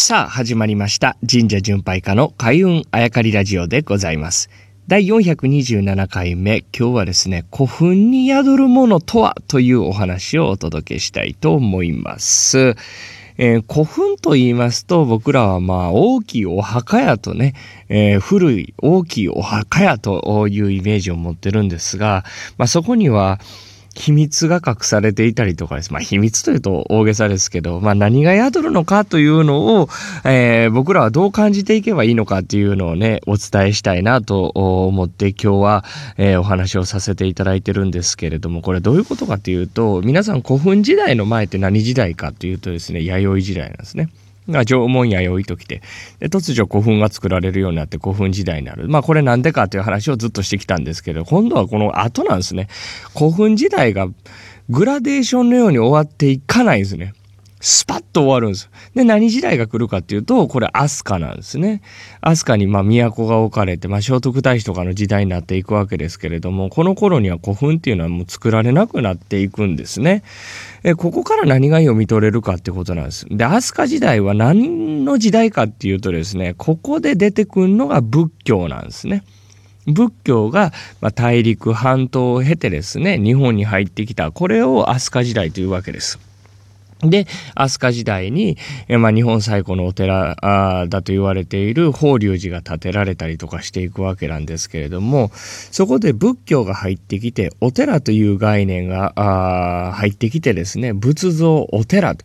さあ、始まりました。神社巡拝家の開運あやかりラジオでございます。第427回目、今日はですね、古墳に宿るものとはというお話をお届けしたいと思います。えー古墳と言いますと、僕らはまあ大きいお墓やとね、えー古い大きいお墓やというイメージを持ってるんですが、まあそこには、秘密が隠されていたりとかです。まあ秘密というと大げさですけど、まあ何が宿るのかというのを、えー僕らはどう感じていけばいいのかっていうのをね、お伝えしたいなと思って今日は、えーお話をさせていただいてるんですけれども、これどういうことかっていうと、皆さん古墳時代の前って何時代かっていうとですね、弥生時代なんですね。が縄文弥生ときてで突如古墳が作られるようになって古墳時代になる。まあこれなんでかという話をずっとしてきたんですけど今度はこの後なんですね。古墳時代がグラデーションのように終わっていかないですね。スパッと終わるんです。で、何時代が来るかっていうと、これ飛鳥なんですね。飛鳥にまあ都が置かれて、まあ聖徳太子とかの時代になっていくわけですけれども、この頃には古墳っていうのはもう作られなくなっていくんですね。え、ここから何が読み取れるかってことなんです。で、飛鳥時代は何の時代かっていうとですね、ここで出てくるのが仏教なんですね。仏教が、まあ、大陸半島を経てですね、日本に入ってきた。これを飛鳥時代というわけです。で、飛鳥時代に、まあ、日本最古のお寺だと言われている法隆寺が建てられたりとかしていくわけなんですけれども、そこで仏教が入ってきて、お寺という概念が入ってきてですね、仏像お寺。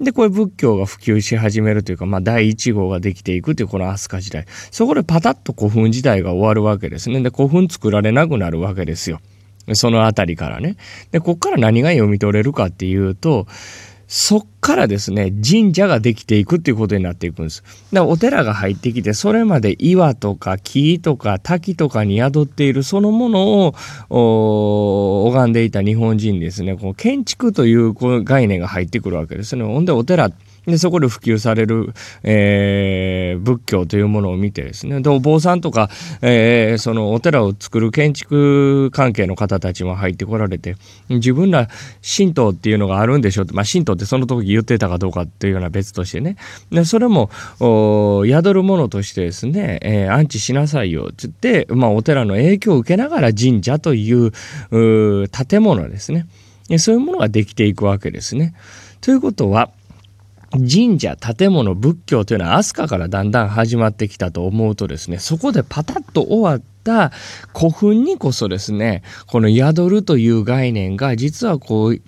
で、これ仏教が普及し始めるというか、まあ、第一号ができていくというこの飛鳥時代。そこでパタッと古墳時代が終わるわけですね。で、古墳作られなくなるわけですよ。そのあたりからね。で、こっから何が読み取れるかっていうと、そっからですね、神社ができていくっていうことになっていくんです。だからお寺が入ってきて、それまで岩とか木とか滝とかに宿っているそのものを拝んでいた日本人ですね、この建築というこの概念が入ってくるわけですね。ほんでお寺で、そこで普及される、えー仏教というものを見てですね、で、お坊さんとか、えーそのお寺を作る建築関係の方たちも入ってこられて、自分ら神道っていうのがあるんでしょって、まあ神道ってその時言ってたかどうかっていうような別としてね、で、それも、宿るものとしてですね、えー安置しなさいよって言って、まあお寺の影響を受けながら神社という建物ですね、えそういうものができていくわけですね。ということは、神社、建物、仏教というのは飛鳥からだんだん始まってきたと思うとですね、そこでパタッと終わった古墳にこそですね、この宿るという概念が実はこう、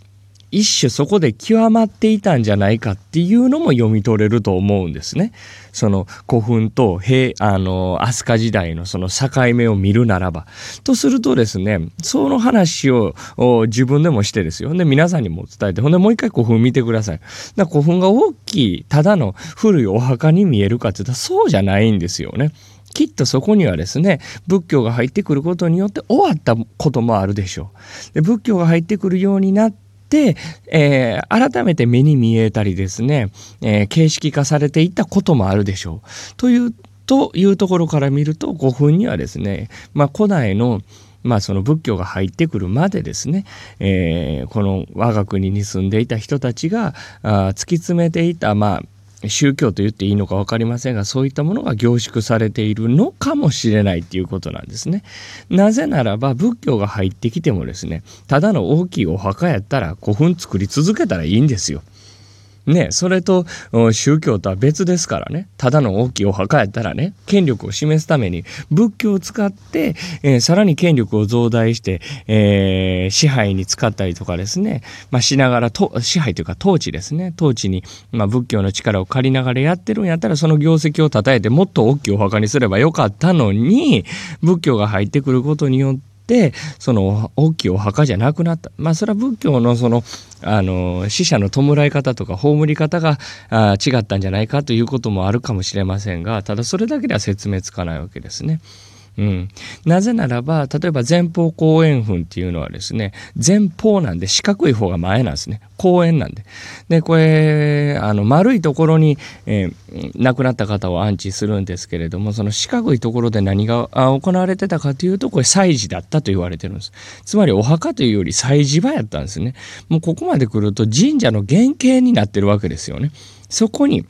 一種そこで極まっていたんじゃないかっていうのも読み取れると思うんですね。その古墳と平、あの、飛鳥時代のその境目を見るならば。とするとですね、その話を自分でもしてですよ。で、皆さんにも伝えて、ほんでもう一回古墳見てください。だ古墳が大きい、ただの古いお墓に見えるかって言ったらそうじゃないんですよね。きっとそこにはですね、仏教が入ってくることによって終わったこともあるでしょう。で仏教が入ってくるようになって、えー改めて目に見えたりですね、えー形式化されていったこともあるでしょう。という、というところから見ると、古墳にはですね、まあ古代のまあその仏教が入ってくるまでですね、えーこの我が国に住んでいた人たちがあ突き詰めていた、まあ宗教と言っていいのか分かりませんがそういったものが凝縮されているのかもしれないっていうことなんですね。なぜならば仏教が入ってきてもですねただの大きいお墓やったら古墳作り続けたらいいんですよ。ね、それと宗教とは別ですからね。ただの大きいお墓やったらね権力を示すために仏教を使って、えーさらに権力を増大して、えー支配に使ったりとかですね、まあ、しながらと支配というか統治ですね。統治に、まあ、仏教の力を借りながらやってるんやったらその業績を称えてもっと大きいお墓にすればよかったのに仏教が入ってくることによってでその大きいお墓じゃなくなったまあそれは仏教のそのあの死者の弔い方とか葬り方があ違ったんじゃないかということもあるかもしれませんがただそれだけでは説明つかないわけですね。うん、なぜならば例えば前方後円墳っていうのはですね前方なんで四角い方が前なんですね。後円なんで。でこれあの丸いところに、えー亡くなった方を安置するんですけれどもその四角いところで何があ行われてたかというとこれ祭事だったと言われてるんです。つまりお墓というより祭事場やったんですね。もうここまで来ると神社の原型になってるわけですよね。そこに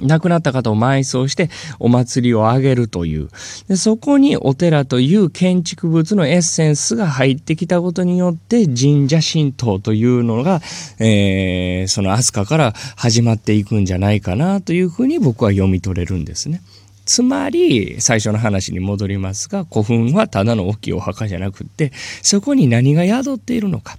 亡くなった方を埋葬してお祭りをあげるというで。そこにお寺という建築物のエッセンスが入ってきたことによって神社神道というのが、えー、その飛鳥から始まっていくんじゃないかなというふうに僕は読み取れるんですね。つまり、最初の話に戻りますが、古墳はただの大きいお墓じゃなくって、そこに何が宿っているのか、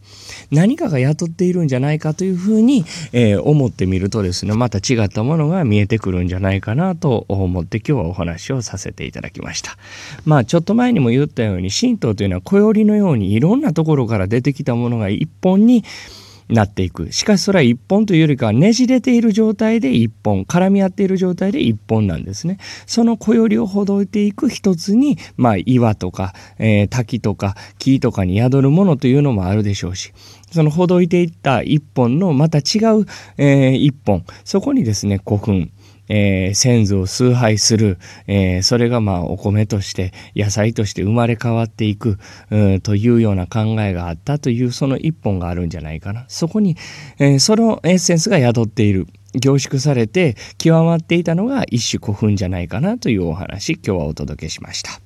何かが宿っているんじゃないかというふうに、えー、思ってみるとですね、また違ったものが見えてくるんじゃないかなと思って今日はお話をさせていただきました。まあ、ちょっと前にも言ったように、神道というのは小よりのようにいろんなところから出てきたものが一本に、なっていく。しかしそれは一本というよりかはねじれている状態で一本、絡み合っている状態で一本なんですね。その小よりをほどいていく一つに、まあ岩とか、えー、滝とか木とかに宿るものというのもあるでしょうし、そのほどいていった一本のまた違う、えー、一本、そこにですね、古墳、えー、先祖を崇拝する、えー、それがまあお米として野菜として生まれ変わっていく、うん、というような考えがあったというその一本があるんじゃないかな。そこに、えー、そのエッセンスが宿っている。凝縮されて極まっていたのが一種古墳じゃないかなというお話今日はお届けしました。